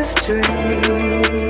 this dream.